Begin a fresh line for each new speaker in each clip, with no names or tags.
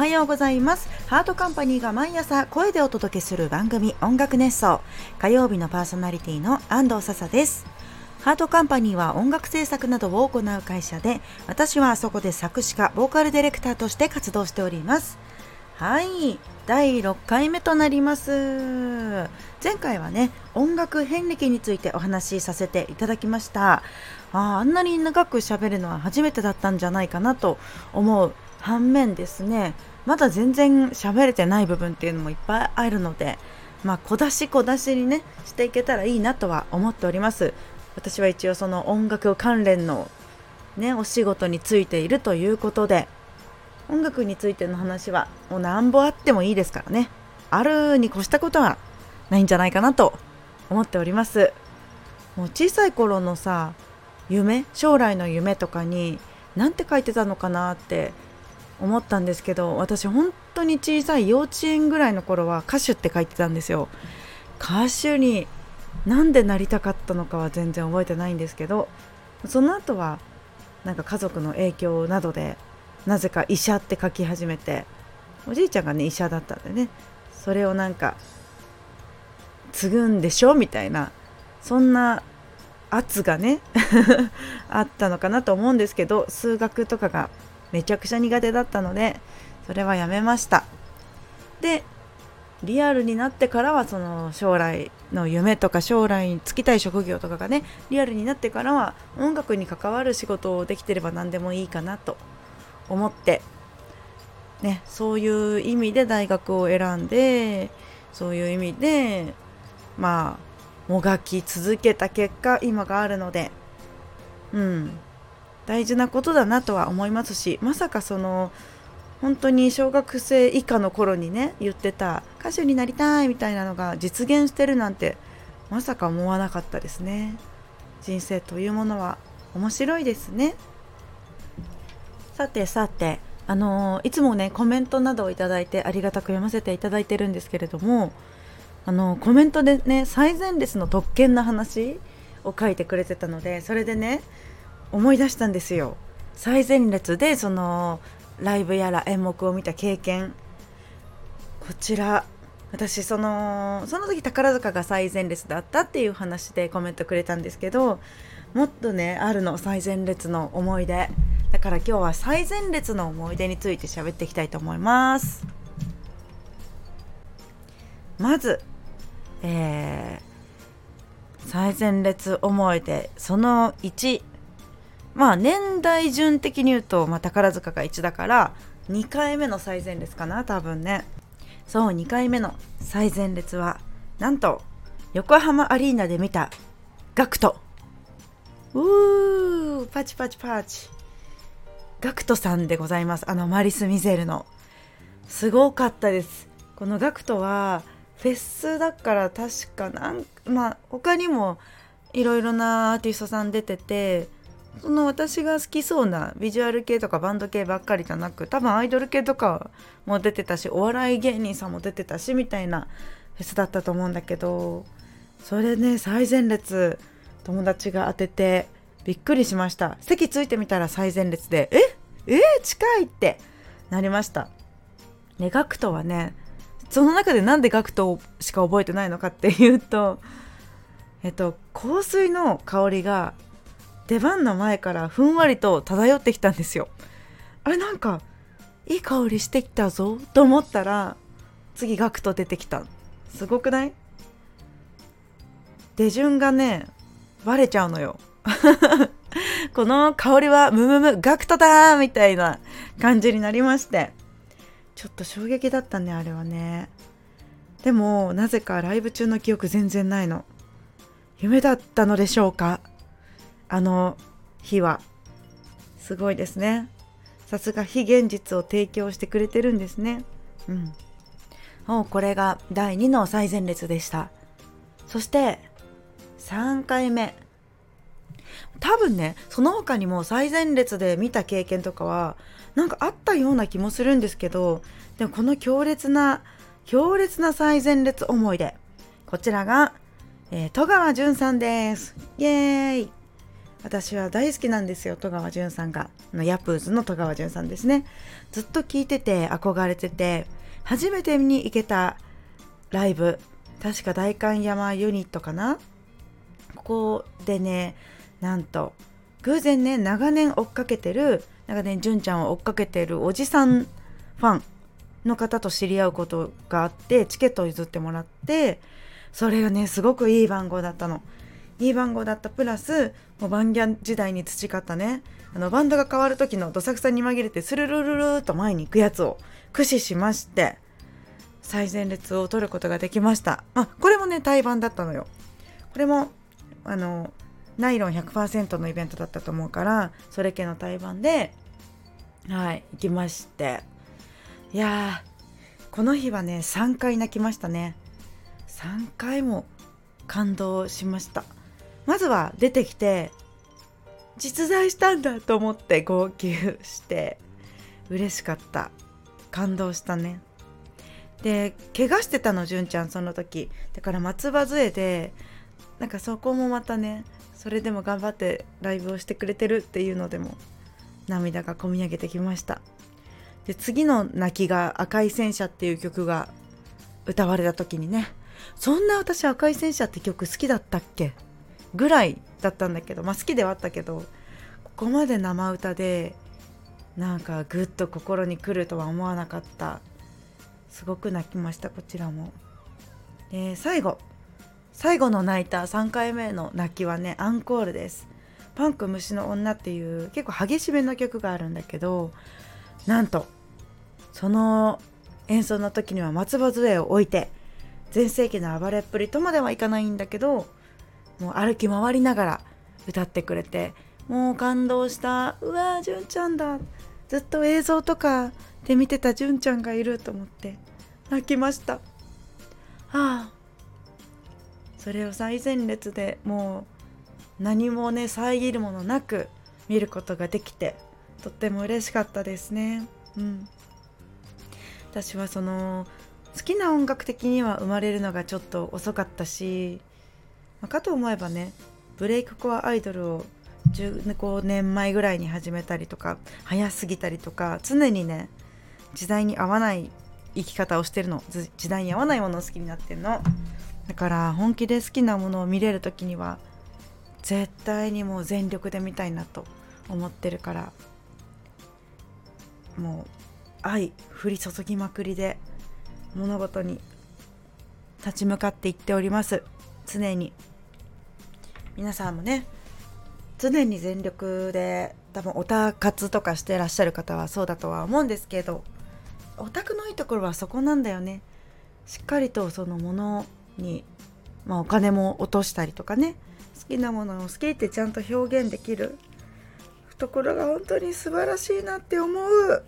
はようございます。ハートカンパニーが毎朝声でお届けする番組音楽熱奏火曜日のパーソナリティの安藤笹です。ハートカンパニーは音楽制作などを行う会社で私はそこで作詞家ボーカルディレクターとして活動しております。はい第6回目となります。前回はね音楽遍歴についてお話しさせていただきました。ああんなに長く喋るのは初めてだったんじゃないかなと思う反面ですね。まだ全然喋れてない部分っていうのもいっぱいあるのでまあ小出し小出しにねしていけたらいいなとは思っております。私は一応その音楽関連のねお仕事についているということで音楽についての話はもうなんぼあってもいいですからね。あるに越したことはないんじゃないかなと思っております。もう小さい頃のさ夢将来の夢とかに何て書いてたのかなって思ったんですけど私本当に小さい幼稚園ぐらいの頃は歌手って書いてたんですよ。歌手になんでなりたかったのかは全然覚えてないんですけどその後はなんか家族の影響などでなぜか医者って書き始めておじいちゃんがね医者だったんでねそれをなんか継ぐんでしょみたいなそんな圧がね あったのかなと思うんですけど数学とかがめちゃくちゃ苦手だったのでそれはやめました。でリアルになってからはその将来の夢とか将来に就きたい職業とかがねリアルになってからは音楽に関わる仕事をできてれば何でもいいかなと思ってねそういう意味で大学を選んでそういう意味でまあもがき続けた結果今があるのでうん。大事なことだなとは思いますしまさかその本当に小学生以下の頃にね言ってた歌手になりたいみたいなのが実現してるなんてまさか思わなかったですね。人生というものは面白いですね。さてさてあの、いつもねコメントなどをいただいてありがたく読ませていただいてるんですけれどもあの、コメントでね最前列の特権の話を書いてくれてたのでそれでね思い出したんですよ。最前列でそのライブやら演目を見た経験。こちら私そのその時宝塚が最前列だったっていう話でコメントくれたんですけどもっとねあるの最前列の思い出。だから今日は最前列の思い出について喋っていきたいと思います。まず、えー、最前列思い出その1まあ年代順的に言うと、まあ、宝塚が1だから2回目の最前列かな多分ね。そう2回目の最前列はなんと横浜アリーナで見たガクト。うーパチパチパチ。ガクトさんでございます。あのマリス・ミゼルの。すごかったです。このガクトはフェスだから確かなんまあ他にもいろいろなアーティストさん出ててその私が好きそうなビジュアル系とかバンド系ばっかりじゃなく多分アイドル系とかも出てたしお笑い芸人さんも出てたしみたいなフェスだったと思うんだけどそれね最前列友達が当ててびっくりしました。席ついてみたら最前列でえ？え？近いってなりました。ねガクトはねその中でなんでガクトしか覚えてないのかっていうとえっと香水の香りが出番の前からふんわりと漂ってきたんですよ。あれなんかいい香りしてきたぞと思ったら次ガクト出てきた。すごくない？手順がねバレちゃうのよ。この香りはムムムガクトだみたいな感じになりまして。ちょっと衝撃だったねあれはね。でもなぜかライブ中の記憶全然ないの。夢だったのでしょうか？あの日は。すごいですね。さすが非現実を提供してくれてるんですね。うん。もうこれが第2の最前列でした。そして3回目。多分ねその他にも最前列で見た経験とかはなんかあったような気もするんですけどでもこの強烈な強烈な最前列思い出こちらが、えー、戸川淳さんです。イエーイ。私は大好きなんですよ戸川淳さんが。のヤプーズの戸川淳さんですね。ずっと聞いてて憧れてて初めて見に行けたライブ。確か代官山ユニットかな？ここでねなんと偶然ね長年追っかけてる長年純ちゃんを追っかけてるおじさんファンの方と知り合うことがあってチケットを譲ってもらってそれがねすごくいい番号だったの。いい番号だったプラスもうバンギャン時代に培ったねあのバンドが変わる時のどさくさに紛れてスルルルルーと前に行くやつを駆使しまして最前列を取ることができましたあこれもね対バンだったのよこれもあのナイロン100%のイベントだったと思うからそれ系の対バンではい行きまして。いやーこの日はね3回泣きましたね。3回も感動しました。まずは出てきて実在したんだと思って号泣して嬉しかった。感動したね。で怪我してたの純ちゃんその時。だから松葉杖でなんかそこもまたねそれでも頑張ってライブをしてくれてるっていうのでも涙がこみ上げてきました。で次の泣きが「赤い戦車」っていう曲が歌われた時にねそんな私赤い戦車って曲好きだったっけ？ぐらいだったんだけどまあ好きではあったけどここまで生歌でなんかぐっと心に来るとは思わなかった。すごく泣きましたこちらも。で最後。最後の泣いた3回目の泣きはねアンコールです。パンク虫の女っていう結構激しめの曲があるんだけどなんとその演奏の時には松葉杖を置いて全盛期の暴れっぷりとまではいかないんだけどもう歩き回りながら歌ってくれてもう感動した。うわー純ちゃんだ。ずっと映像とかで見てた純ちゃんがいると思って泣きました。ああ。それを最前列でもう何もね遮るものなく見ることができてとっても嬉しかったですね。うん。私はその好きな音楽的には生まれるのがちょっと遅かったしまあ、かと思えばねブレイクコアアイドルを15年前ぐらいに始めたりとか早すぎたりとか常にね時代に合わない生き方をしてるの時代に合わないものを好きになってるの。だから本気で好きなものを見れる時には絶対にもう全力で見たいなと思ってるからもう愛降り注ぎまくりで物事に立ち向かっていっております。常に。皆さんもね常に全力で多分オタ活とかしてらっしゃる方はそうだとは思うんですけどオタクのいいところはそこなんだよね。しっかりとそのものに、まあ、お金も落としたりとかね。好きなものを好きってちゃんと表現できる。ところが本当に素晴らしいなって思う。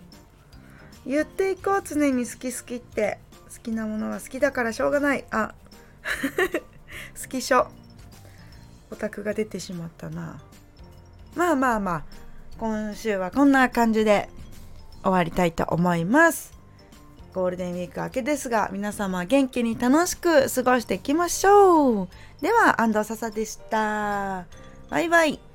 言っていこう常に好き好きって。好きなものは好きだからしょうがない。あ 好きしょオタクが出てしまったな。まあまあまあ今週はこんな感じで終わりたいと思います。ゴールデンウィーク明けですが皆様元気に楽しく過ごしていきましょう。では安藤笹でした。バイバイ。